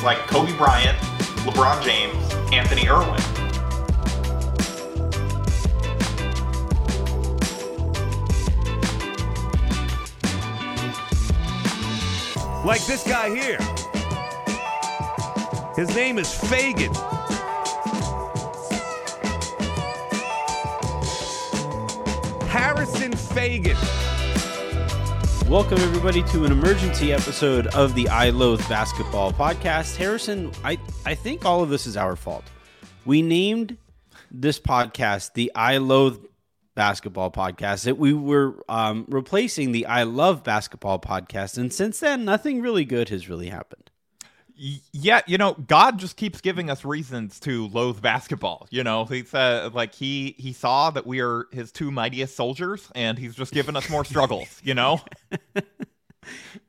names like Kobe Bryant, LeBron James, Anthony Irwin. Like this guy here. His name is Faigen. Harrison Faigen. Welcome, everybody, to an emergency episode of the I Loathe Basketball podcast. Harrison, I, I think all of this is our fault. We named this podcast the I Loathe Basketball podcast. That we were um, replacing the I Love Basketball podcast, and since then, nothing really good has really happened. Yeah, you know, God just keeps giving us reasons to loathe basketball. You know, he's uh, like he he saw that we are his two mightiest soldiers, and he's just given us more struggles. You know.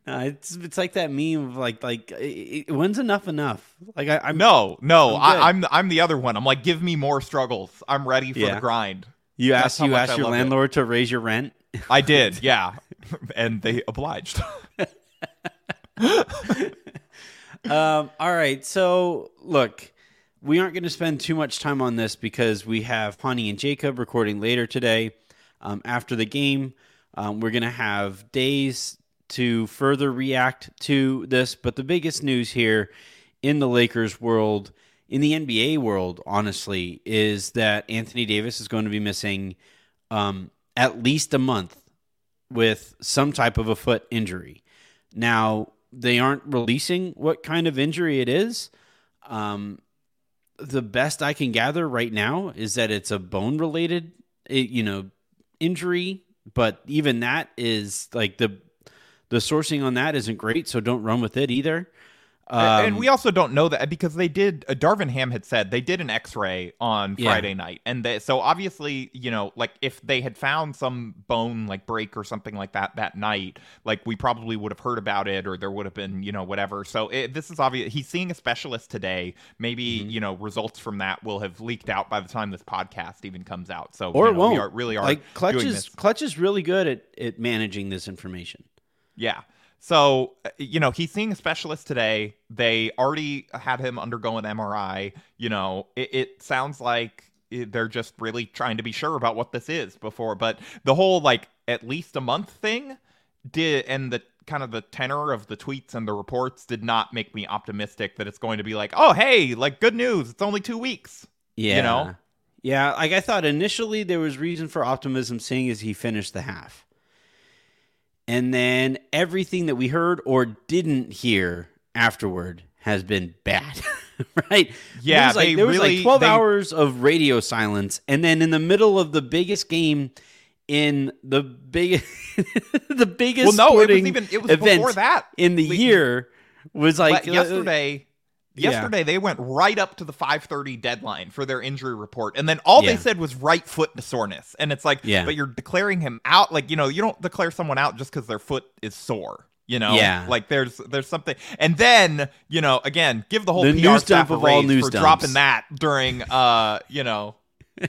Uh, it's it's like that meme of like like it, when's enough enough? Like I, I'm no no I'm, I, I'm I'm the other one. I'm like give me more struggles. I'm ready for Yeah. the grind. you asked you asked I your love it. landlord to raise your rent. I did, yeah, and they obliged. Um, all right. So, look, we aren't going to spend too much time on this because we have Honey and Jacob recording later today. Um, after the game, um, we're going to have days to further react to this. But the biggest news here in the Lakers world, in the NBA world, honestly, is that Anthony Davis is going to be missing um, at least a month with some type of a foot injury. Now, they aren't releasing what kind of injury it is. Um, the best I can gather right now is that it's a bone related, you know, injury. But even that is like the the sourcing on that isn't great, so don't run with it either. Um, and we also don't know that because they did. Uh, Darvin Ham had said they did an X-ray on Yeah. Friday night, and they, so obviously, you know, like if they had found some bone like break or something like that that night, like we probably would have heard about it, or there would have been, you know, whatever. So it, this is obvious. He's seeing a specialist today. Maybe Mm-hmm. you know results from that will have leaked out by the time this podcast even comes out. So or you it won't. We are, really are like Klutch is. Klutch is really good at, at managing this information. Yeah. So, uh, you know, he's seeing a specialist today. They already had him undergo an MRI. You know, it, it sounds like they're just really trying to be sure about what this is before. But the whole, like, at least a month thing did, and the kind of the tenor of the tweets and the reports did not make me optimistic that it's going to be like, oh, hey, like, good news. It's only two weeks. Yeah. You know? Yeah, like I thought initially there was reason for optimism seeing as he finished the half. And then everything that we heard or didn't hear afterward has been bad. right? Yeah, There was like, there was really- like 12 they- hours of radio silence and then in the middle of the biggest game in the big the biggest Well, no, it was even- it was before that. in the year was like yesterday. Yesterday yeah. they went right up to the 5:30 deadline for their injury report and then all Yeah. they said was right foot soreness and it's like Yeah. but you're declaring him out like you know you don't declare someone out just cuz their foot is sore you know Yeah. like there's there's something and then you know again give the whole The PR news staff dump of all news for dumps. dropping that during uh you know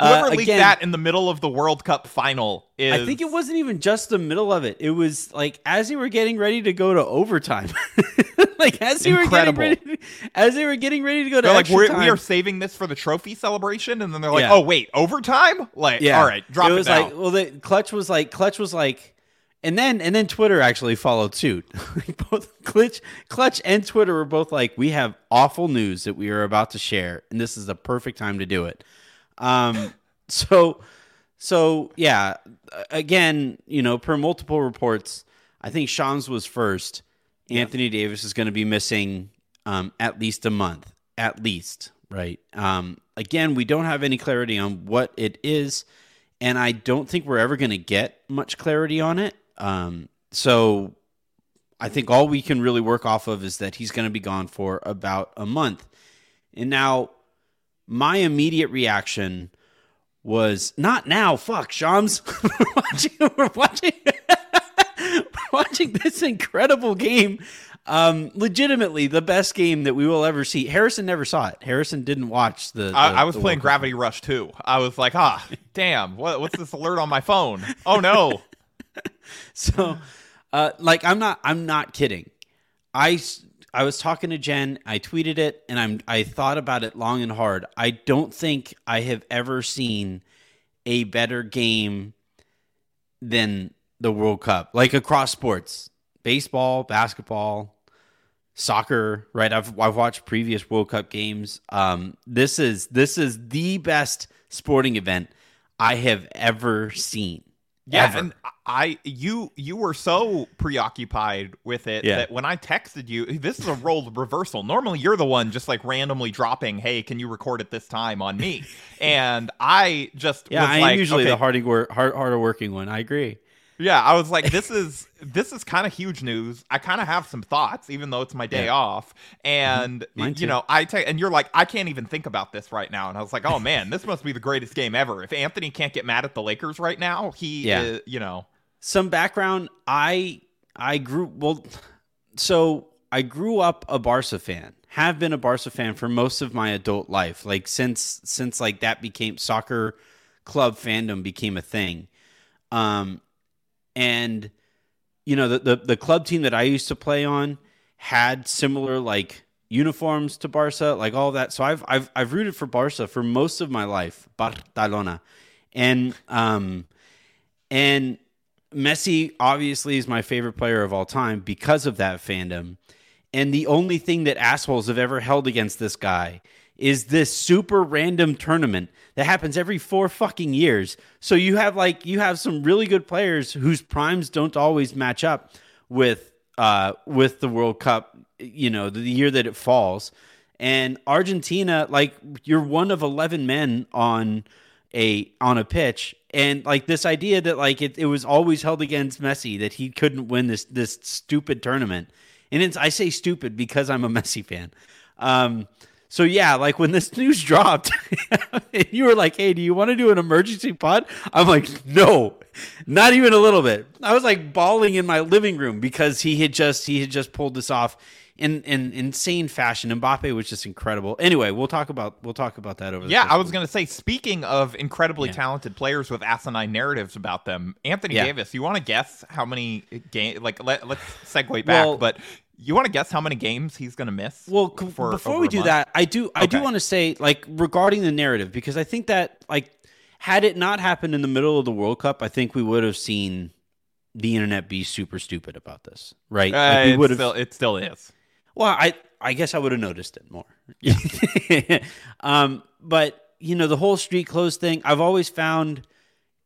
Whoever leaked Uh, again- that in the middle of the World Cup final is I think it wasn't even just the middle of it. It was like as they were getting ready to go to overtime. like as they Incredible. were getting ready, as they were getting ready to go to like, we're, time. we are saving this for the trophy celebration, and then they're like, Yeah. oh wait, overtime? Like, yeah. all right, drop it it, was like well, the Klutch was like Klutch was like, and then and then Twitter actually followed suit. both Klutch Klutch and Twitter were both like, we have awful news that we are about to share, and this is the perfect time to do it. Um, so so yeah, again, you know, per multiple reports, I think Shams was first. Anthony Davis is going to be missing um, at least a month, at least, right? Um, again, we don't have any clarity on what it is, and I don't think we're ever going to get much clarity on it. Um, so I think all we can really work off of is that he's going to be gone for about a month. And now, my immediate reaction was not now. Fuck, Shams. we're watching, we're watching, watching this incredible game. Um, legitimately, the best game that we will ever see. Harrison never saw it. Harrison didn't watch the. I, the- I was the playing World Cup. Gravity Rush too. I was like, ah, damn, what, what's this alert on my phone? Oh no. So, uh, like, I'm not, I'm not kidding. I I was talking to Jen, I tweeted it, and I'm I thought about it long and hard. I don't think I have ever seen a better game than the World Cup, like across sports, baseball, basketball, soccer. Right? I've I've watched previous World Cup games. Um, this is this is the best sporting event I have ever seen. Yeah, Ever. and I you you were so preoccupied with it Yeah. that when I texted you, this is a role reversal. Normally, you're the one just like randomly dropping, "Hey, can you record at this time on me?" and I just yeah, was I am like, usually okay, the hardy wor- hard, harder working one. I agree. Yeah, I was like, this is this is kind of huge news. I kind of have some thoughts, even though it's my day Yeah. off. And Mm-hmm. You know, I take and you're like, I can't even think about this right now. And I was like, oh man, this must be the greatest game ever. If Anthony can't get mad at the Lakers right now, he, Yeah. is, you know, some background i i grew well so i grew up a barca fan have been a barca fan for most of my adult life like since since like that became soccer club fandom became a thing um and you know the, the the club team that i used to play on had similar like uniforms to barca like all that so i've i've, I've rooted for barca for most of my life barcelona and um and Messi obviously is my favorite player of all time because of that fandom. And the only thing that assholes have ever held against this guy is this super random tournament that happens every four fucking years. So you have like you have some really good players whose primes don't always match up with uh with the World Cup, you know, the year that it falls. And Argentina, like you're one of eleven men on a on a pitch and like this idea that like it, it was always held against Messi that he couldn't win this this stupid tournament and it's I say stupid because I'm a Messi fan um so yeah like when this news dropped and you were like hey do you want to do an emergency pod I'm like no not even a little bit I was like bawling in my living room because he had just he had just pulled this off in in insane fashion Mbappe was just incredible anyway we'll talk about we'll talk about that over yeah. I was gonna say, speaking of incredibly Yeah. talented players with asinine narratives about them, Anthony Yeah. Davis. You want to guess how many game? Like, let, let's segue back, Well- but you want to guess how many games he's gonna miss? Well, for before we do month? that, I do I do want to say like regarding the narrative because I think that like had it not happened in the middle of the World Cup, I think we would have seen the internet be super stupid about this, right? Uh, Like, we it would have. still, it still is. Well, I I guess I would have noticed it more. um, but you know the whole street clothes thing, I've always found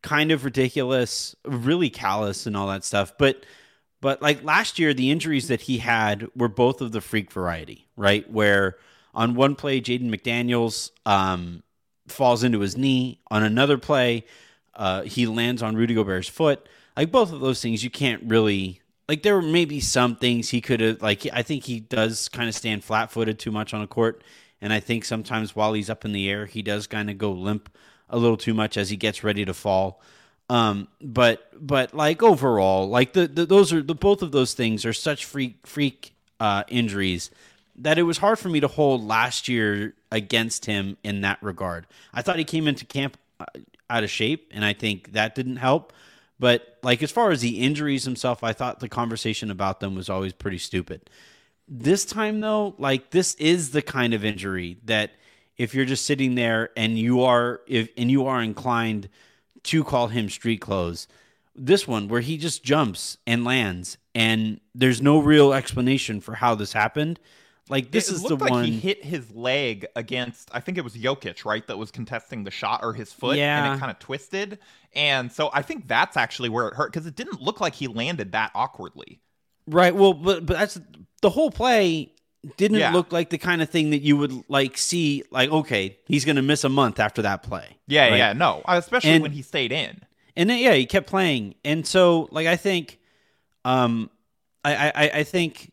kind of ridiculous, really callous, and all that stuff. But but like last year, the injuries that he had were both of the freak variety, right? Where on one play, Jaden McDaniels um, falls into his knee. On another play, uh, he lands on Rudy Gobert's foot. Like both of those things, you can't really like. There were maybe some things he could have like. I think he does kind of stand flat footed too much on a court, and I think sometimes while he's up in the air, he does kind of go limp a little too much as he gets ready to fall. Um, but but like overall, like the, the those are the both of those things are such freak freak uh, injuries that it was hard for me to hold last year against him in that regard. I thought he came into camp uh, out of shape, and I think that didn't help. But like as far as the injuries himself, I thought the conversation about them was always pretty stupid. This time though, like this is the kind of injury that if you're just sitting there and you are if and you are inclined to call him street clothes, this one where he just jumps and lands and there's no real explanation for how this happened. Like this it is the like one he hit his leg against. I think it was Jokic, right, that was contesting the shot, or his foot, and it kind of twisted. And so I think that's actually where it hurt because it didn't look like he landed that awkwardly. Right. Well, but but that's the whole play didn't Yeah. look like the kind of thing that you would like see like okay, he's going to miss a month after that play. Yeah, right? yeah, no, especially And- when he stayed in. And then yeah, he kept playing. And so like I think um I I I- think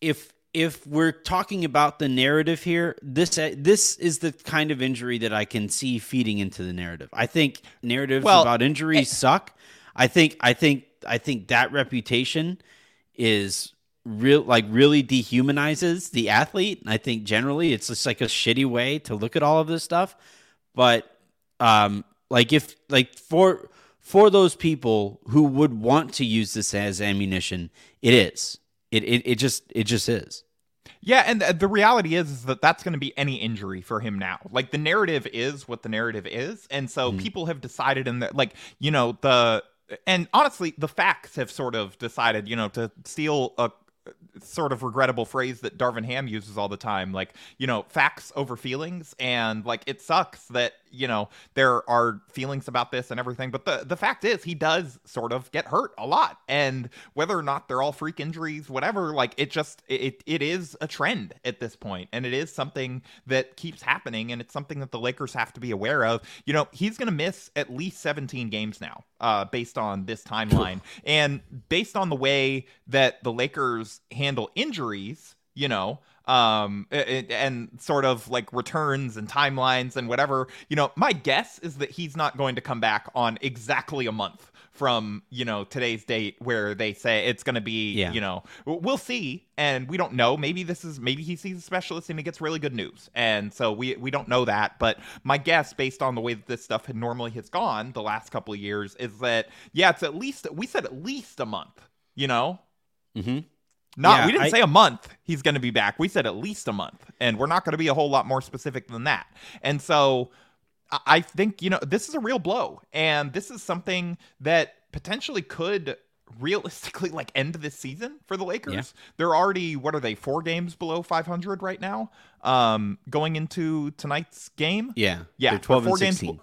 if if we're talking about the narrative here, this uh, this is the kind of injury that I can see feeding into the narrative. I think narratives Well, about injuries suck. I think I think I think that reputation is real like really dehumanizes the athlete. And I think generally it's just like a shitty way to look at all of this stuff. But um like if like for for those people who would want to use this as ammunition, it is. It it, it just it just is. Yeah, and the reality is, is that that's going to be any injury for him now. Like the narrative is what the narrative is, and so Mhm. people have decided in that, like you know, the and honestly, the facts have sort of decided, you know, to steal a sort of regrettable phrase that Darvin Ham uses all the time, like you know, facts over feelings, and like it sucks that you know there are feelings about this and everything, but the the fact is he does sort of get hurt a lot, and whether or not they're all freak injuries, whatever, like it just it it is a trend at this point, and it is something that keeps happening, and it's something that the Lakers have to be aware of. You know, he's going to miss at least 17 games now, uh, based on this timeline, and based on the way that the Lakers handle injuries, you know, um, a- a- and sort of like returns and timelines and whatever, you know, my guess is that he's not going to come back on exactly a month from you know today's date where they say it's going to be Yeah. you know we'll see and we don't know maybe this is maybe he sees a specialist and he gets really good news and so we we don't know that but my guess based on the way that this stuff had normally has gone the last couple of years is that yeah it's at least we said at least a month you know Mm-hmm. Not Yeah, we didn't I- say a month he's going to be back. We said at least a month, and we're not going to be a whole lot more specific than that. And so I- think you know this is a real blow, and this is something that potentially could realistically like end this season for the Lakers. Yeah. They're already what are they four games below 500 right now, um, going into tonight's game. Yeah. Yeah, 12 and four games 16.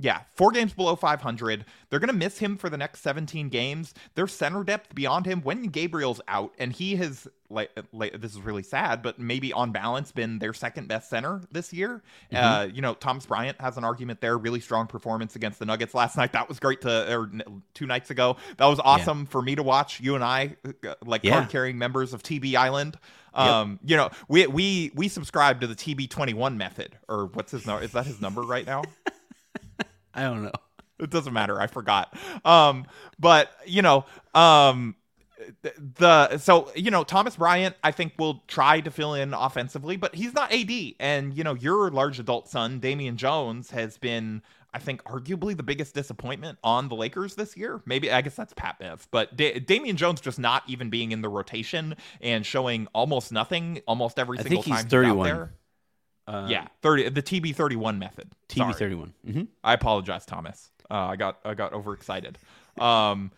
Yeah, four games below 500. They're going to miss him for the next 17 games. Their center depth beyond him when Gabriel's out, and he has like, like this is really sad, but maybe on balance been their second best center this year. Uh, you know, Thomas Bryant has an argument there. Really strong performance against the Nuggets last night. That was great to or two nights ago. That was awesome for me to watch. You and I, uh, like Yeah. card carrying members of TB Island. Um, you know, we we we subscribe to the TB21 method, or what's his number? Is that his number right now? I don't know. it doesn't matter. I forgot. Um but you know um the so you know Thomas Bryant I think will try to fill in offensively but he's not AD and you know your large adult son Damian Jones has been I think arguably the biggest disappointment on the Lakers this year. Maybe I guess that's Pat Bev but da- Damian Jones just not even being in the rotation and showing almost nothing almost every I single think he's time out 31. there Uh, yeah 30 the TB31 method TB thirty one. Mm-hmm. I apologize, Thomas. Uh, I got I got overexcited. Um,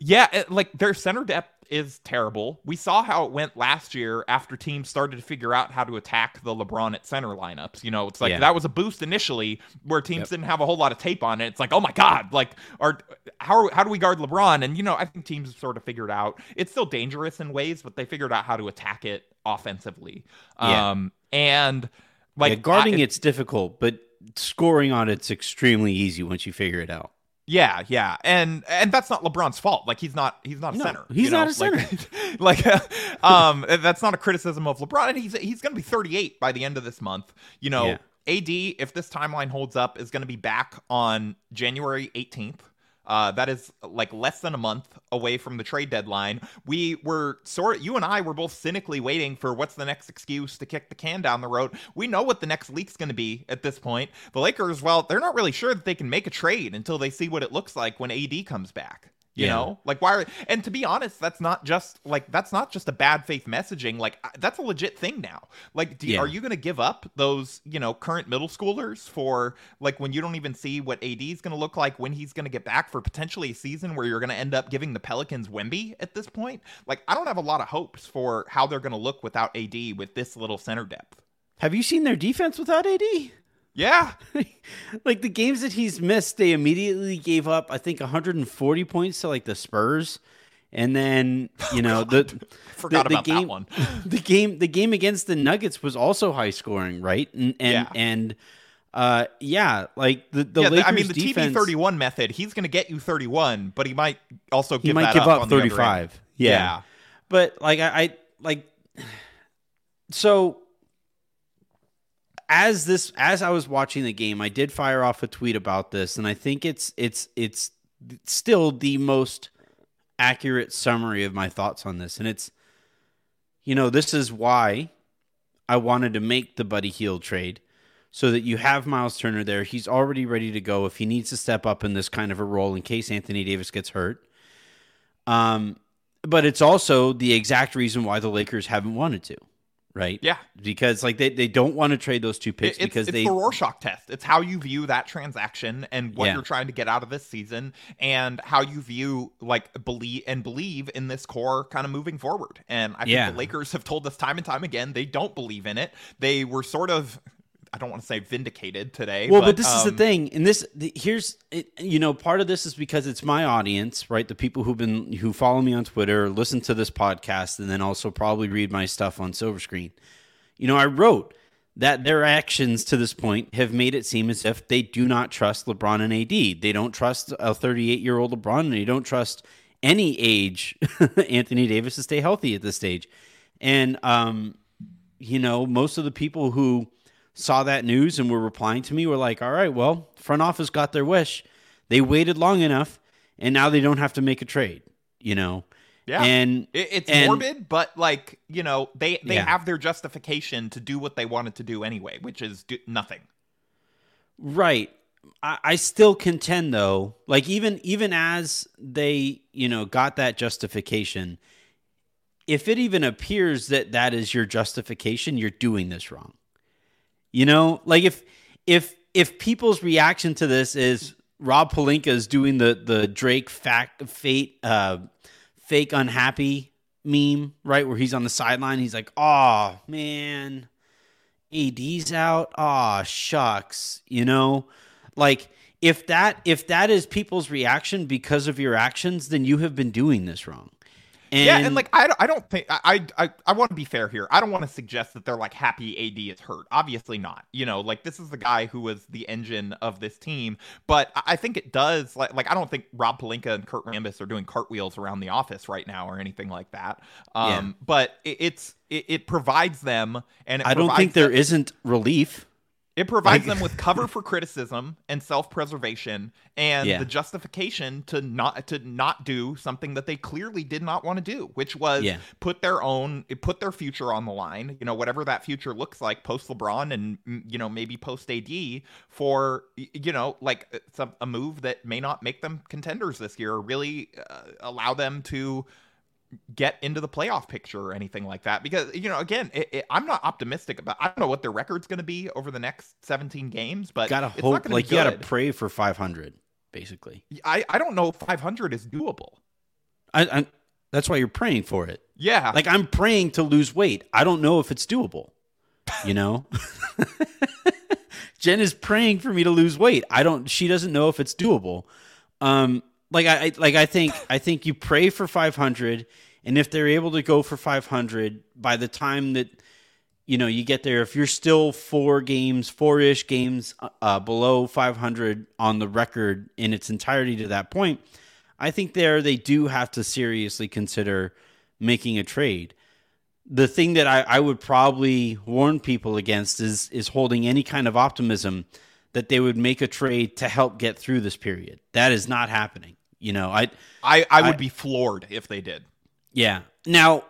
yeah, it, like their center depth is terrible. We saw how it went last year after teams started to figure out how to attack the LeBron at center lineups. You know, it's like Yeah. that was a boost initially where teams Yep. didn't have a whole lot of tape on it. It's like, oh my god, like, are how how do we guard LeBron? And you know, I think teams have sort of figured out it's still dangerous in ways, but they figured out how to attack it offensively. Yeah. Um, and like yeah, guarding I- it's difficult, but scoring on it's extremely easy once you figure it out. Yeah, yeah, and and that's not LeBron's fault. Like he's not he's not a No, center. he's you know? not a center. Like, like um, that's not a criticism of LeBron. And he's he's going to be 38 by the end of this month. You know, Yeah. AD if this timeline holds up is going to be back on January 18th. Uh, that is like less than a month away from the trade deadline. We were sort you and I were both cynically waiting for what's the next excuse to kick the can down the road. We know what the next leak's going to be at this point. The Lakers, well, they're not really sure that they can make a trade until they see what it looks like when AD comes back. You Yeah. know, like why? Are, and to be honest, that's not just like that's not just a bad faith messaging. Like that's a legit thing now. Like, do, Yeah. are you going to give up those you know current middle schoolers for like when you don't even see what AD is going to look like when he's going to get back for potentially a season where you're going to end up giving the Pelicans Wemby at this point? Like, I don't have a lot of hopes for how they're going to look without AD with this little center depth. Have you seen their defense without AD? Yeah, like the games that he's missed, they immediately gave up. I think 140 points to like the Spurs, and then you know the forgot the, the about game, that one. the game, the game against the Nuggets was also high scoring, right? And and Yeah. and uh, yeah, like the the yeah, Lakers I mean the defense, TB thirty one method. He's going to get you thirty one, but he might also he give might that give up, up on the 35. Yeah. yeah. but like I, I like so as this as I was watching the game, I did fire off a tweet about this, and I think it's it's it's still the most accurate summary of my thoughts on this. And it's you know, this is why I wanted to make the Buddy Hield trade so that you have Myles Turner there. He's already ready to go if he needs to step up in this kind of a role in case Anthony Davis gets hurt. Um, but it's also the exact reason why the Lakers haven't wanted to. Right? Yeah. because like they, they don't want to trade those two picks It- it's, because it's they the Rorschach test. It's how you view that transaction and what Yeah. you're trying to get out of this season, and how you view like believe and believe in this core kind of moving forward. And I think Yeah. the Lakers have told us time and time again they don't believe in it. They were sort of. I don't want to say vindicated today. Well, but, this is the um, thing, and this the, here's it, you know part of this is because it's my audience, right? The people who've been who follow me on Twitter, listen to this podcast, and then also probably read my stuff on Silver Screen. You know, I wrote that their actions to this point have made it seem as if they do not trust LeBron and AD. They don't trust a 38 year old LeBron, and they don't trust any age Anthony Davis to stay healthy at this stage. And um, you know, most of the people who saw that news and were replying to me were like, all right, well, front office got their wish. They waited long enough and now they don't have to make a trade, you know? Yeah. And It, it's and- morbid, but like you know, they they Yeah. have their justification to do what they wanted to do anyway, which is do nothing. Right. I, I still contend though, like even even as they, you know, got that justification, if it even appears that that is your justification, you're doing this wrong. You know, like if if if people's reaction to this is Rob Pelinka is doing the the Drake fact fate uh fake unhappy meme, right? Where he's on the sideline, he's like, "Oh, man, AD's out. Oh, shucks. You know, like if that if that is people's reaction because of your actions, then you have been doing this wrong. And, yeah, and like I don't, I don't think I I I want to be fair here. I don't want to suggest that they're like happy AD is hurt. Obviously not. You know, like this is the guy who was the engine of this team. But I- think it does like like I don't think Rob Pelinka and Kurt Rambis are doing cartwheels around the office right now or anything like that. Um, Yeah. but it, it's it, it provides them and I don't think there isn't relief. It provides them with cover for criticism and self-preservation and Yeah. the justification to not to not do something that they clearly did not want to do, which was Yeah. put their own put their future on the line, you know, whatever that future looks like post LeBron and mm, you know, maybe post AD for you know, like uh, some a move that may not make them contenders this year or really uh, allow them to get into the playoff picture or anything like that because you know again it, it, i'm not optimistic about i don't know what their record's going to be over the next 17 games but Gotta it's hope, like be you gotta pray for 500, basically. I, I don't know if 500 is doable I, I that's why you're praying for it. yeah Like I'm praying to lose weight. I don't know if it's doable. You know? Jen is praying for me to lose weight. I don't she doesn't know if it's doable. Um like I like I think I think you pray for 500 and if they're able to go for 500 by the time that you know you get there if you're still 4 games, 4ish games uh, below 500 on the record in its entirety to that point, I think there they do have to seriously consider making a trade. The thing that I, I would probably warn people against is is holding any kind of optimism that they would make a trade to help get through this period. That is not happening. You know, I i i would I- be floored if they did yeah. Now,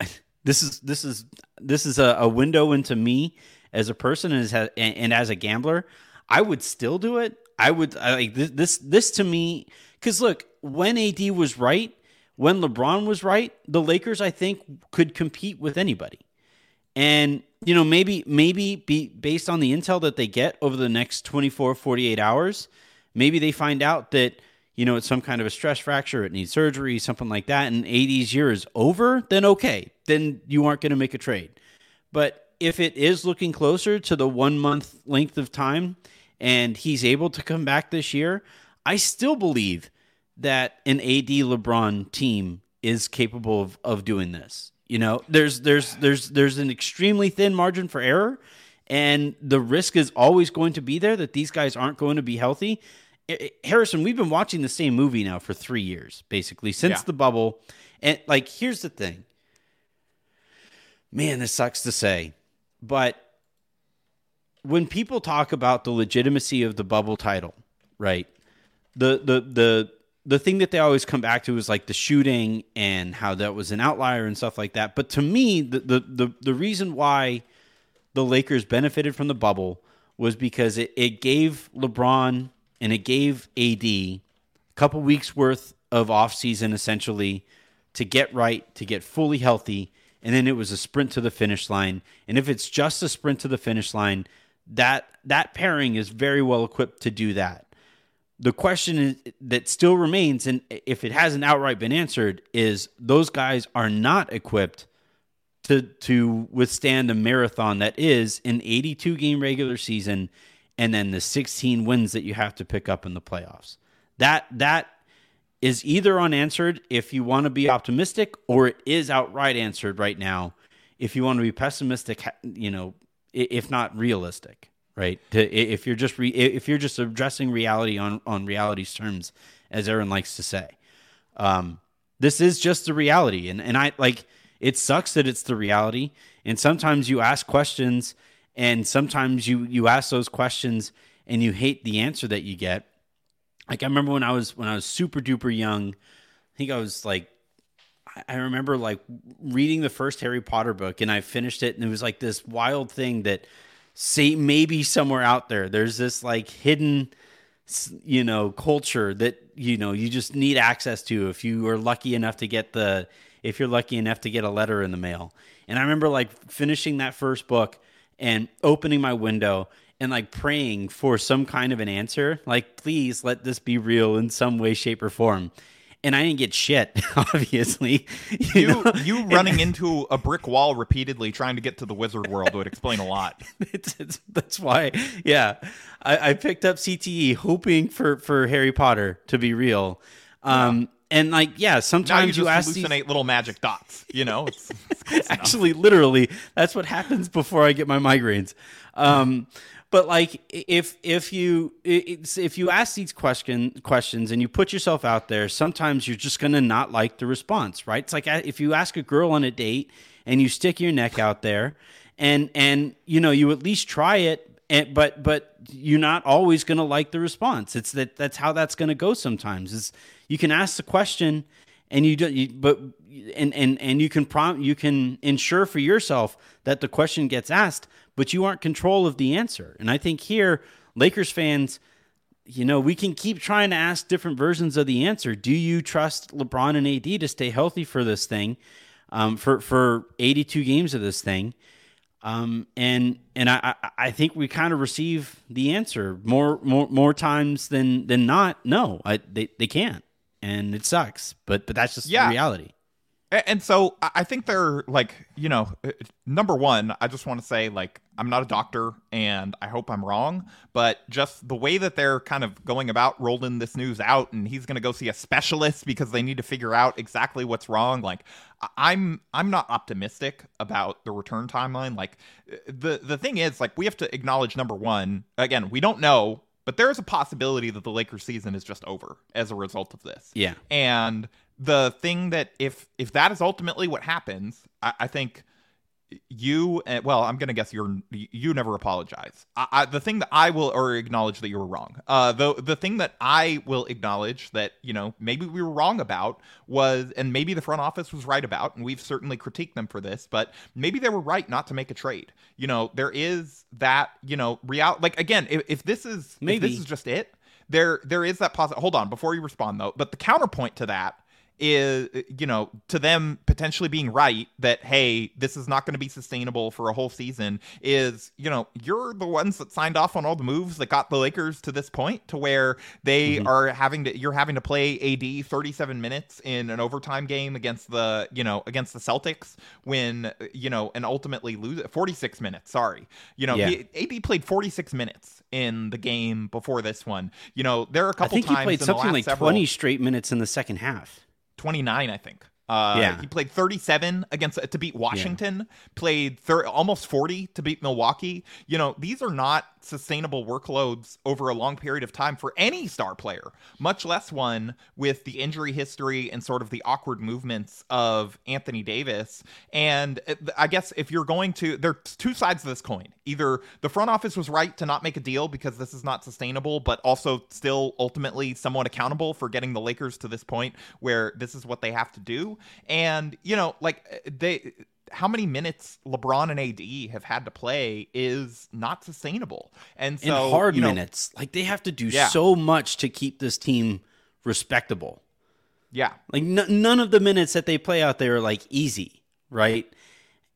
this is this is this is a, a window into me as a person and as, and, and as a gambler. I would still do it. I would I, like this this this to me because look, when AD was right, when LeBron was right, the Lakers I think could compete with anybody. And you know, maybe maybe be based on the intel that they get over the next 24 48 hours, maybe they find out that you know it's some kind of a stress fracture, it needs surgery, something like that, and AD's year is over, then okay. Then you aren't going to make a trade. But if it is looking closer to the 1 month length of time and he's able to come back this year, I still believe that an AD LeBron team is capable of, of doing this. You know, there's there's there's there's an extremely thin margin for error, and the risk is always going to be there that these guys aren't going to be healthy. Harrison, we've been watching the same movie now for three years, basically since Yeah. the bubble. And like, here's the thing, man, this sucks to say, but when people talk about the legitimacy of the bubble title, right? The the the the thing that they always come back to is like the shooting and how that was an outlier and stuff like that. But to me, the the the, the reason why the Lakers benefited from the bubble was because it, it gave LeBron and it gave AD a couple weeks worth of offseason essentially to get right, to get fully healthy, and then it was a sprint to the finish line. And if it's just a sprint to the finish line, that that pairing is very well equipped to do that. The question is, that still remains, and if it hasn't outright been answered, is those guys are not equipped to to withstand a marathon that is an 82 game regular season and then the 16 wins that you have to pick up in the playoffs. That that is either unanswered if you want to be optimistic or it is outright answered right now if you want to be pessimistic, you know, if not realistic, right? If you're just re, if you're just addressing reality on on reality's terms as Aaron likes to say. Um, this is just the reality and and I like it sucks that it's the reality. And sometimes you ask questions and sometimes you you ask those questions and you hate the answer that you get. Like I remember when I was when I was super duper young, I think I was like I remember like reading the first Harry Potter book and I finished it and it was like this wild thing that say maybe somewhere out there there's this like hidden you know culture that you know you just need access to if you are lucky enough to get the if you're lucky enough to get a letter in the mail. And I remember like finishing that first book and opening my window and like praying for some kind of an answer. Like, please let this be real in some way, shape, or form. And I didn't get shit, obviously. You you, you running into a brick wall repeatedly trying to get to the wizard world would explain a lot. it's, it's, that's why, yeah, I, I, picked up CTE hoping for for Harry Potter to be real. Um, and like yeah sometimes you, you ask hallucinate these... little magic dots you know actually literally that's what happens before i get my migraines. Um, but like if if you if you ask these question questions and you put yourself out there sometimes you're just gonna not like the response right? It's like if you ask a girl on a date and you stick your neck out there and and you know you at least try it and, but but you're not always going to like the response. It's that that's how that's going to go sometimes is you can ask the question and you do you, but and and and you can prompt you can ensure for yourself that the question gets asked but you aren't control of the answer. And i think here lakers fans you know we can keep trying to ask different versions of the answer. Do you trust lebron and ad to stay healthy for this thing um, for for 82 games of this thing? Um, and and I, I think we kind of receive the answer more more more times than than not. No, I, they they can't and it sucks. But but that's just yeah. reality. And so I think they're like, you know, uh, number one, I just want to say, like, I'm not a doctor and I hope I'm wrong, but just the way that they're kind of going about rolling this news out and he's going to go see a specialist because they need to figure out exactly what's wrong. Like, I'm I'm not optimistic about the return timeline. Like, uh, the the thing is, like, we have to acknowledge number one, again, we don't know but there is a possibility that the Lakers season is just over as a result of this. Yeah. And the thing that if if that is ultimately what happens, I, I think you eh, well i'm gonna guess you're you never apologize. I, I, the thing that i will or acknowledge that you were wrong. Uh the the thing that i will acknowledge that you know maybe we were wrong about was and maybe the front office was right about and we've certainly critiqued them for this but maybe they were right not to make a trade. You know there is that you know real like again if, if this is maybe this is just it there there is that positive hold on before you respond though but the counterpoint to that is you know to them potentially being right that hey this is not going to be sustainable for a whole season is you know you're the ones that signed off on all the moves that got the Lakers to this point to where they mm-hmm. are having to you're having to play AD 37 minutes in an overtime game against the you know against the Celtics when you know and ultimately lose 46 minutes sorry you know yeah. he, AD played 46 minutes in the game before this one you know there are a couple I think times he played something like several, 20 straight minutes in the second half 29, I think. Uh, yeah. He played 37 against to beat Washington. Yeah. Played thir- almost 40 to beat Milwaukee. You know, these are not sustainable workloads over a long period of time for any star player, much less one with the injury history and sort of the awkward movements of Anthony Davis. And uh, I guess if you're going to, there's two sides of this coin. Either the front office was right to not make a deal because this is not sustainable, but also still ultimately somewhat accountable for getting the Lakers to this point where this is what they have to do. And, you know, like eh, they, how many minutes LeBron and AD have had to play is not sustainable. And so in hard you know, minutes, like they have to do yeah. so much to keep this team respectable. Yeah. Like n- none of the minutes that they play out there are like easy, right?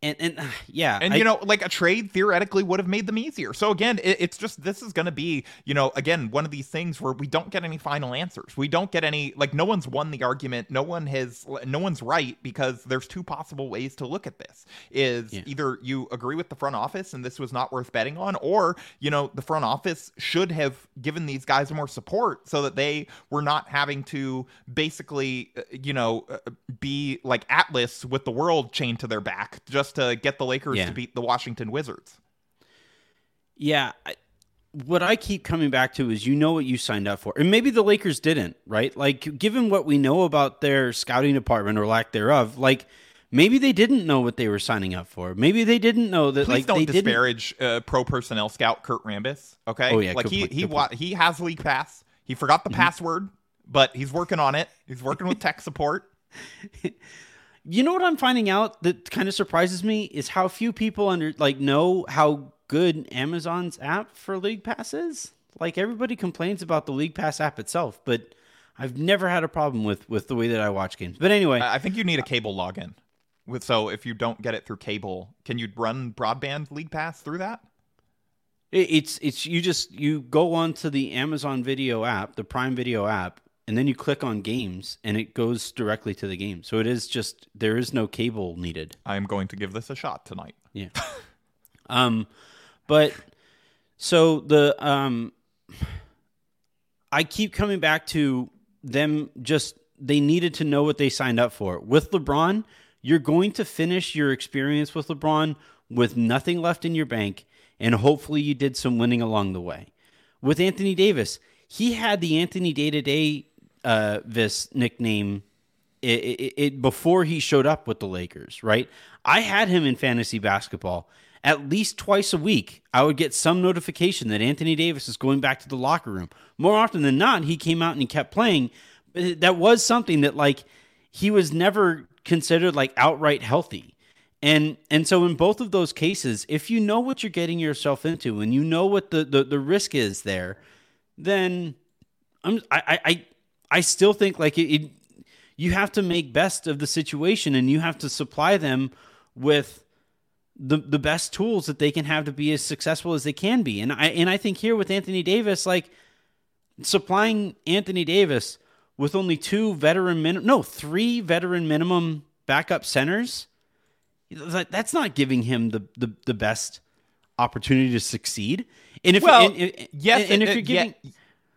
And and uh, yeah, And I- you know, like a trade theoretically would have made them easier. So again, it, it's just this is going to be, you know, again one of these things where we don't get any final answers. We don't get any like no one's won the argument. No one has, no one's right because there's two possible ways to look at this. Is Yeah. either you agree with the front office and this was not worth betting on, or you know the front office should have given these guys more support so that they were not having to basically, uh, you know, uh, be like Atlas with the world chained to their back just to get the Lakers Yeah. to beat the Washington Wizards. Yeah. I, what I keep coming back to is you know what you signed up for. And maybe the Lakers didn't, right? Like, given what we know about their scouting department or lack thereof, like, maybe they didn't know what they were signing up for. Maybe they didn't know that, Please like, don't disparage uh, pro personnel scout Kurt Rambis. Okay, Oh, yeah, like he point, he wa- he has league pass. He forgot the password, but he's working on it. He's working with tech support. You know what I'm finding out that kind of surprises me is how few people under like know how good Amazon's app for League Pass is. Like everybody complains about the League Pass app itself, but I've never had a problem with with the way that I watch games. But anyway, I think you need a cable login. With so if you don't get it through cable, can you run broadband league pass through that? It's it's you just you go onto the Amazon Video app, the Prime Video app, and then you click on games, and it goes directly to the game. So it is just there is no cable needed. I am going to give this a shot tonight. Yeah. um, but so the um, I keep coming back to them. Just they needed to know what they signed up for. With LeBron, you're going to finish your experience with LeBron with nothing left in your bank, and hopefully you did some winning along the way. With Anthony Davis, he had the Anthony Day to Day uh this nickname it, it, it before he showed up with the Lakers, right? I had him in fantasy basketball. At least twice a week, I would get some notification that Anthony Davis is going back to the locker room. More often than not, he came out and he kept playing. But that was something that like he was never considered like outright healthy. And and so in both of those cases, if you know what you're getting yourself into and you know what the the, the risk is there, then I'm I I I, still think like it, it you have to make best of the situation and you have to supply them with the the best tools that they can have to be as successful as they can be. And I and I think here with Anthony Davis, like supplying Anthony Davis with only two veteran min no, three veteran minimum backup centers, that- that's not giving him the the, the best opportunity to succeed. And if Well, and, and- yes, and if uh, you're giving yeah,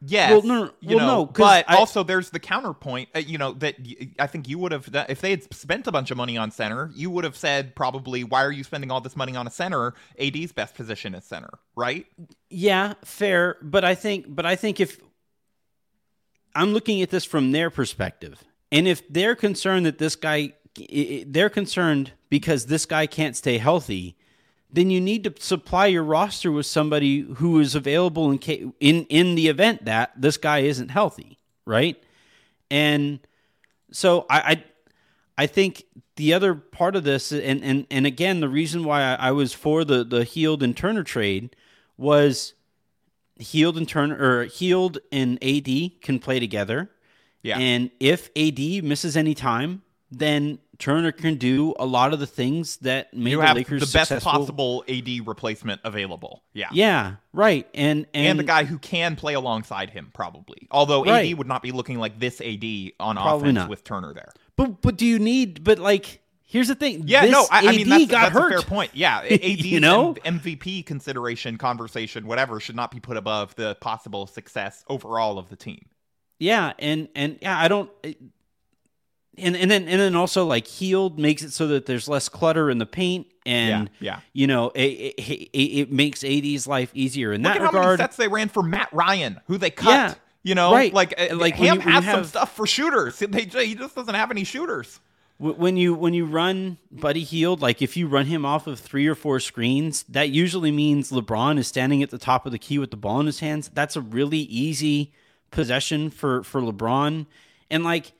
yes, Well, no, no, you well, know, no, but I- also there's the counterpoint. Uh, you know that y- I think you would have if they had spent a bunch of money on center, you would have said probably, "Why are you spending all this money on a center? AD's best position is center, right?" Yeah, fair, but I think but I think if I'm looking at this from their perspective, and if they're concerned that this guy they're concerned because this guy can't stay healthy, then you need to supply your roster with somebody who is available in ca- in in the event that this guy isn't healthy, right? And so I, I I think the other part of this, and and and again, the reason why I, I was for the the Hield and Turner trade was Hield and Turner or Hield and AD can play together. Yeah. And if AD misses any time, then Turner can do a lot of the things that made You the have Lakers the best successful. possible AD replacement available. Yeah. Yeah, right. And and, And the guy who can play alongside him, probably. Although Right. AD would not be looking like this AD on Probably offense not. with Turner there. But but do you need? But like, here's the thing. Yeah, this no, I, I AD mean that's, got that's hurt. a fair point. Yeah, AD, You know? MVP consideration, conversation, whatever, should not be put above the possible success overall of the team. Yeah, and and yeah, I don't. And and then and then also like Hield makes it so that there's less clutter in the paint, and Yeah, yeah. you know it, it, it, it makes AD's life easier in Look that at how many sets they ran for Matt Ryan, who they cut. Yeah, you know, right. like uh, Like, like Ham you- when you has some stuff for shooters. They, he just doesn't have any shooters. When you when you run Buddy Hield, like if you run him off of three or four screens, that usually means LeBron is standing at the top of the key with the ball in his hands. That's a really easy possession for for LeBron. And like,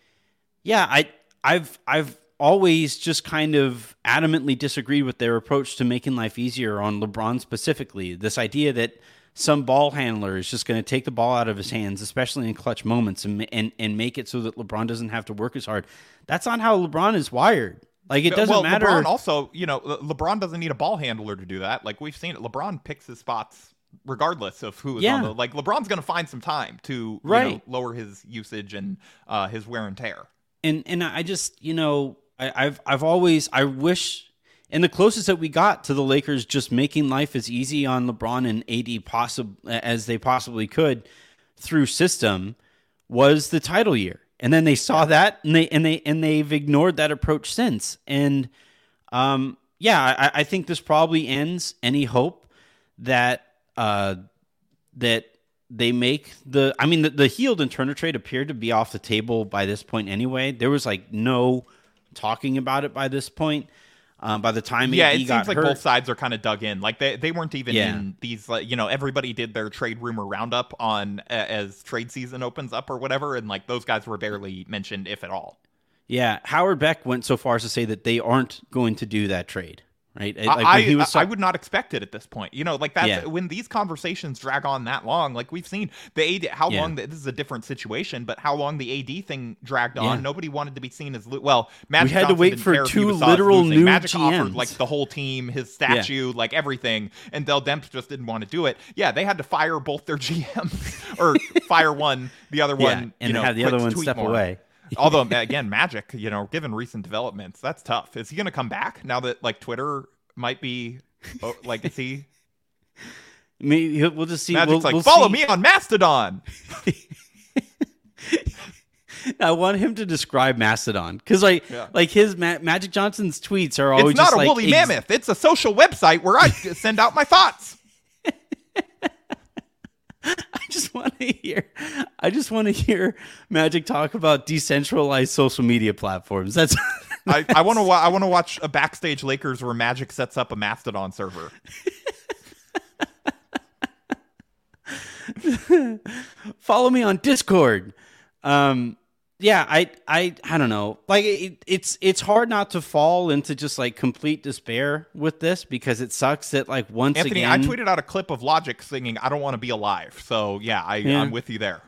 yeah, I I've I've always just kind of adamantly disagreed with their approach to making life easier on LeBron specifically. This idea that some ball handler is just going to take the ball out of his hands, especially in clutch moments, and, and and make it so that LeBron doesn't have to work as hard. That's not how LeBron is wired. Like it doesn't well, matter. LeBron also, you know, LeBron doesn't need a ball handler to do that. Like we've seen it. LeBron picks his spots regardless of who is Yeah. on the like LeBron's going to find some time to you know, Right. lower his usage and uh, his wear and tear. And and I just you know I, I've I've always I wish and the closest that we got to the Lakers just making life as easy on LeBron and AD possible as they possibly could through system was the title year, and then they saw that and they and they and they've ignored that approach since. And um, yeah, I, I think this probably ends any hope that uh, that they make the I mean the, the Hield and Turner trade appeared to be off the table by this point anyway. There was like no talking about it by this point. Um, by the time Yeah, AD it seems like hurt, both sides are kind of dug in. Like they, they weren't even Yeah. in these. Like, you know, everybody did their trade rumor roundup on uh, as trade season opens up or whatever, and like those guys were barely mentioned, if at all. yeah, Howard Beck went so far as to say that they aren't going to do that trade. Right? Like, I, when he was I, would not expect it at this point. You know, like that's Yeah. when these conversations drag on that long. Like we've seen the AD, how Yeah. long this is a different situation, but how long the AD thing dragged on. Yeah. Nobody wanted to be seen as well. Magic had to wait for care if he two was saw as literal new Magic offered like the whole team, his statue, like everything, and Dell Demps just didn't want to do it. Yeah, they had to fire both their GMs or fire one, the other one, and you know, have the other one step more. away. Although again, Magic, you know, given recent developments, that's tough. Is he going to come back now that like Twitter might be oh, like is he? Maybe we'll just see. Magic's we'll, like we'll follow see. me on Mastodon. I want him to describe Mastodon because, like, Yeah. like his Ma- Magic Johnson's tweets are always It's not a like woolly ex- mammoth. It's a social website where I send out my thoughts. I just want to hear. I just want to hear Magic talk about decentralized social media platforms. That's I, I want to I want to watch a backstage Lakers where Magic sets up a Mastodon server. follow me on Discord. Um, yeah, I, I, I don't know. Like, it, it's it's hard not to fall into just like complete despair with this because it sucks that like once Anthony, again, I tweeted out a clip of Logic singing "I don't want to be alive." So yeah, I, Yeah. I'm with you there.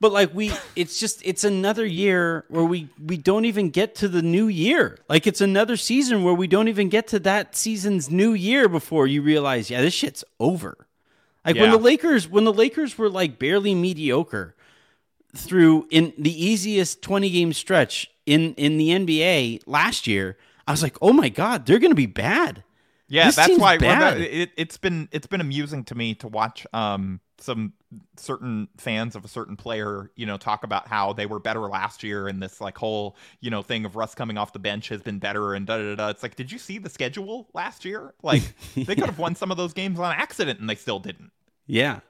But like we, it's just it's another year where we we don't even get to the new year. Like it's another season where we don't even get to that season's new year before you realize, yeah, this shit's over. Like when the Lakers, when the Lakers were like barely mediocre through in the easiest twenty game stretch in in the NBA last year, I was like, oh my god, they're gonna be bad. Yeah, This that's why bad. it, it's been it's been amusing to me to watch um some certain fans of a certain player, you know, talk about how they were better last year and this like whole, you know, thing of Russ coming off the bench has been better and da da da. It's like, did you see the schedule last year? Like they could have won some of those games on accident and they still didn't. Yeah.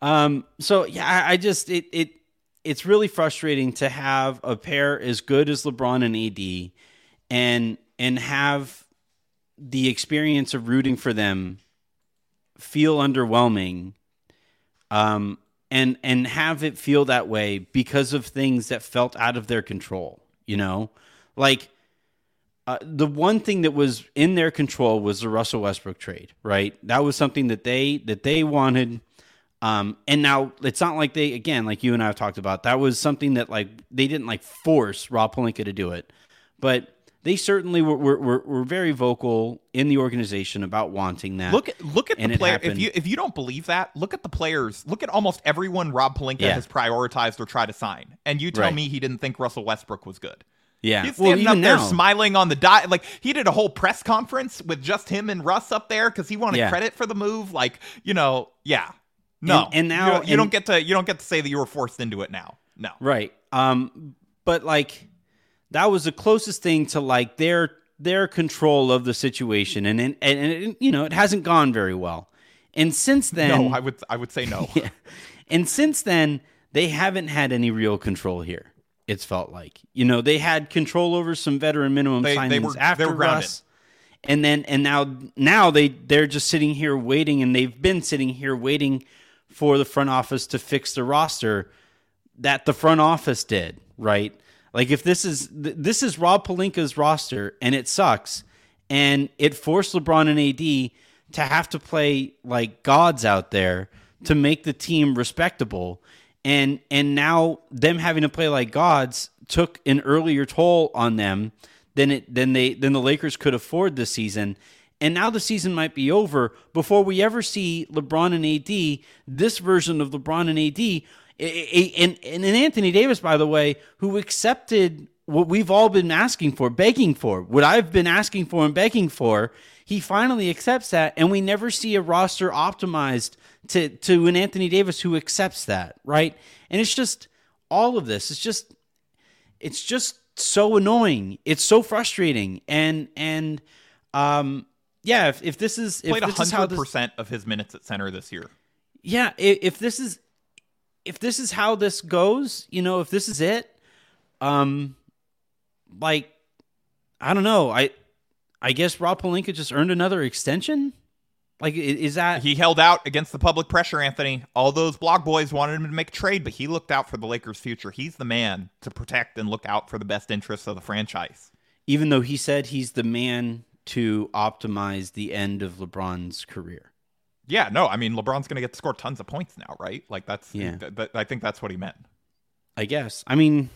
Um, so yeah, I, I just it it it's really frustrating to have a pair as good as LeBron and AD and and have the experience of rooting for them feel underwhelming um and and have it feel that way because of things that felt out of their control you know like uh, the one thing that was in their control was the Russell Westbrook trade, right? That was something that they that they wanted. Um, and now it's not like they again, like you and I have talked about, that was something that like they didn't like force Rob Pelinka to do it, but they certainly were were, were, very vocal in the organization about wanting that. Look at look at And the player. If you if you don't believe that, look at the players. Look at almost everyone Rob Pelinka Yeah. has prioritized or tried to sign. And you tell Right. me he didn't think Russell Westbrook was good. yeah, He's well, standing up there now, smiling on the dot. Like he did a whole press conference with just him and Russ up there because he wanted Yeah. credit for the move. Like you know, yeah, no. And- and now- you don't, you don't get to you don't get to say that you were forced into it now. No, Right. Um, but like that was the closest thing to like their their control of the situation, and and, and it, you know it hasn't gone very well. And since then, no, I would I would say no. yeah. And since then, they haven't had any real control here. It's felt like you know they had control over some veteran minimum They- signings they were- they after. Russ, and then and now now they they're just sitting here waiting, and they've been sitting here waiting for the front office to fix the roster that the front office did, right? Like if this is this is Rob Pelinka's roster and it sucks and it forced LeBron and AD to have to play like gods out there to make the team respectable and and now them having to play like gods took an earlier toll on them than it than they than the Lakers could afford this season. And now the season might be over before we ever see LeBron and AD, this version of LeBron and AD, and, and Anthony Davis, by the way, who accepted what we've all been asking for, begging for, what I've been asking for and begging for. He finally accepts that, and we never see a roster optimized to to an Anthony Davis who accepts that, right? And it's just all of this. It's just it's just so annoying. It's so frustrating, and and um yeah, if, if this is if Played hundred percent of his minutes at center this year. yeah, if, if this is if this is how this goes, you know, if this is it, um, like I don't know, I I guess Rob Pelinka just earned another extension. Like, is that He held out against the public pressure, Anthony. All those blog boys wanted him to make a trade, but he looked out for the Lakers' future. He's the man to protect and look out for the best interests of the franchise. even though he said he's the man to optimize the end of LeBron's career? Yeah, no, I mean LeBron's going to get to score tons of points now, right? Like that's Yeah. th- th- I think that's what he meant. I guess. I mean,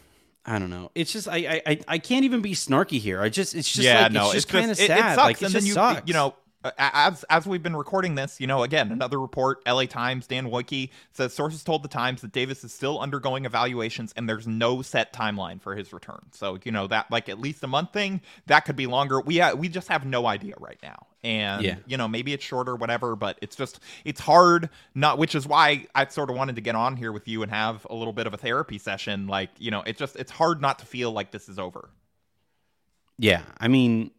I don't know. It's just I I I- can't even be snarky here. I just it's just yeah, like, no, it's just kind of it- it sad. sucks. like it and just then you, sucks. you know, Uh, as as we've been recording this, you know, again, another report, LA Times, Dan Woike says sources told the Times that Davis is still undergoing evaluations and there's no set timeline for his return. So, you know, that like at least a month thing, that could be longer. We ha- we just have no idea right now. And Yeah. you know, maybe it's shorter whatever, but it's just it's hard not which is why I sort of wanted to get on here with you and have a little bit of a therapy session like, you know, it's just it's hard not to feel like this is over. yeah. I mean,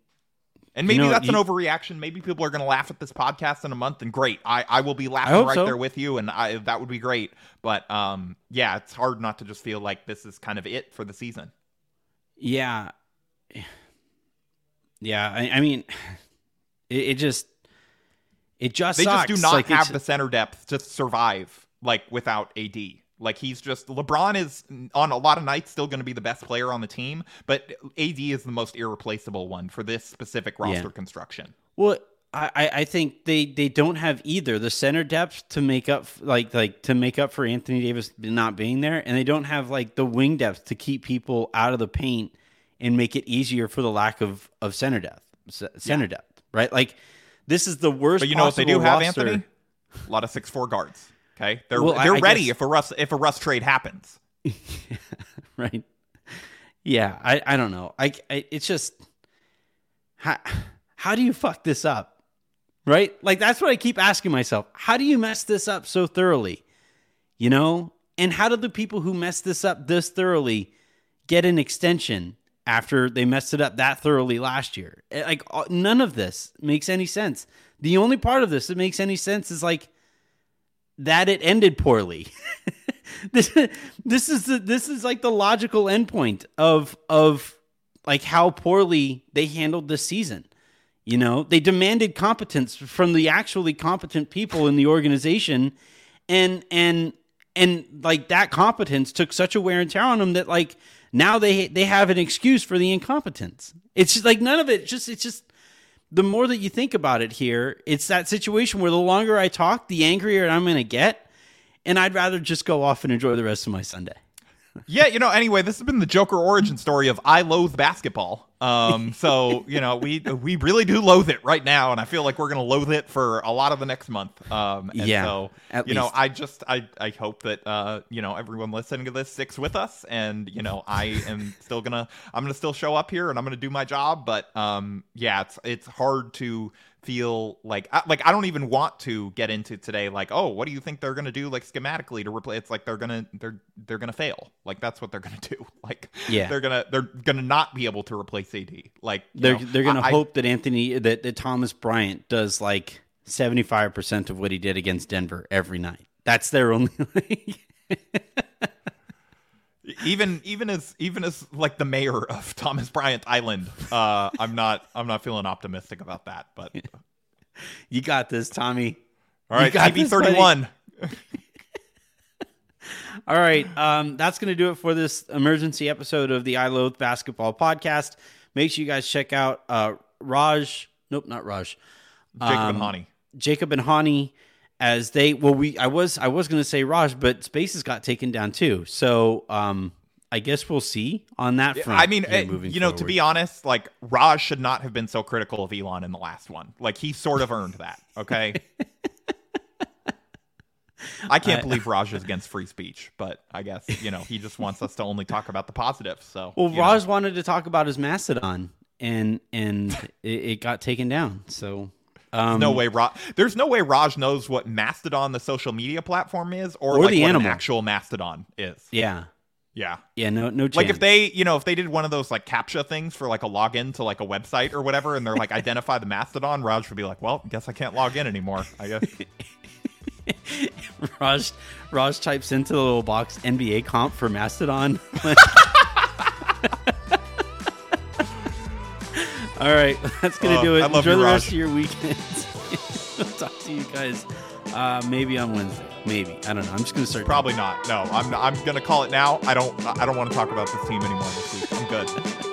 And You maybe know, that's you- an overreaction. Maybe people are going to laugh at this podcast in a month, and great. I, I will be laughing right so. there with you, and I, that would be great. But um, yeah, it's hard not to just feel like this is kind of it for the season. yeah, yeah. I, I mean, it, it just it just They sucks. just do not Like, have the center depth to survive like without AD. Like he's just LeBron is on a lot of nights still going to be the best player on the team, but AD is the most irreplaceable one for this specific roster Yeah. construction. Well, I, I- think they, they don't have either the center depth to make up like like to make up for Anthony Davis not being there, and they don't have like the wing depth to keep people out of the paint and make it easier for the lack of of center depth center depth, right? Like this is the worst. But you know what they do possible have. Anthony? A lot of six four guards. Okay, they're Well, they're I ready guess- if a Russ if a Russ trade happens. right? Yeah, I, I don't know. I, I it's just how how do you fuck this up, right? Like that's what I keep asking myself. How do you mess this up so thoroughly? You know, and how do the people who messed this up this thoroughly get an extension after they messed it up that thoroughly last year? Eh, Like none of this makes any sense. The only part of this that makes any sense is like that it ended poorly. this this is the, this is like the logical endpoint of of like how poorly they handled this season. You know, they demanded competence from the actually competent people in the organization, and and and like that competence took such a wear and tear on them that like now they they have an excuse for the incompetence. It's just like none of it. Just it's just the more that you think about it here, it's that situation where the longer I talk, the angrier I'm going to get. And I'd rather just go off and enjoy the rest of my Sunday. yeah, you know, anyway, this has been the Joker origin story of I loathe basketball. Um, so you know, we we really do loathe it right now, and I feel like we're gonna loathe it for a lot of the next month. Um, and Yeah, so you know. I just I I hope that uh you know everyone listening to this sticks with us, and you know, I am still gonna I'm gonna still show up here and I'm gonna do my job, but um yeah, it's it's hard to feel like I- like I don't even want to get into today like oh what do you think they're gonna do like schematically to replace it's like they're gonna they're they're gonna fail like that's what they're gonna do like Yeah. they're gonna they're gonna not be able to replace AD like They're know, they're going to hope that Anthony that, that Thomas Bryant does like 75% of what he did against Denver every night. That's their only even even as even as like the mayor of Thomas Bryant Island uh I'm not I'm not feeling optimistic about that but You got this, Tommy. all right TB this, 31 All right. Um, that's going to do it for this emergency episode of the I Loathe Basketball podcast. Make sure you guys check out uh, Raj. Nope, not Raj. Jacob Um, and Hani Jacob and Hani as they well we I was I was going to say Raj but Spaces got taken down too. So um I guess we'll see on that front. I mean, eh, moving you know, to be honest, like Raj should not have been so critical of Elon in the last one. Like he sort of earned that. Okay. I can't I- believe Raj is against free speech, but I guess you know he just wants us to only talk about the positives. So Well, you know. Raj wanted to talk about his Mastodon, and and it, it got taken down. So um, no way, Raj. There's no way Raj knows what Mastodon, the social media platform, is, or, Or like the what animal. an actual Mastodon is. Yeah, Yeah. yeah, no, no. Chance. Like if they, you know, if they did one of those like captcha things for like a login to like a website or whatever, and they're like identify the Mastodon, Raj would be like, "Well, guess I can't log in anymore." I guess. Raj Raj types into the little box NBA comp for Mastodon. All right, that's gonna Oh, do it. Enjoy you, the Raj. rest of your weekend. we'll talk to you guys uh, maybe on Wednesday. Maybe I don't know. I'm just gonna start. Probably not. No, I'm. I'm gonna call it now. I don't. I don't want to talk about this team anymore this week. I'm good.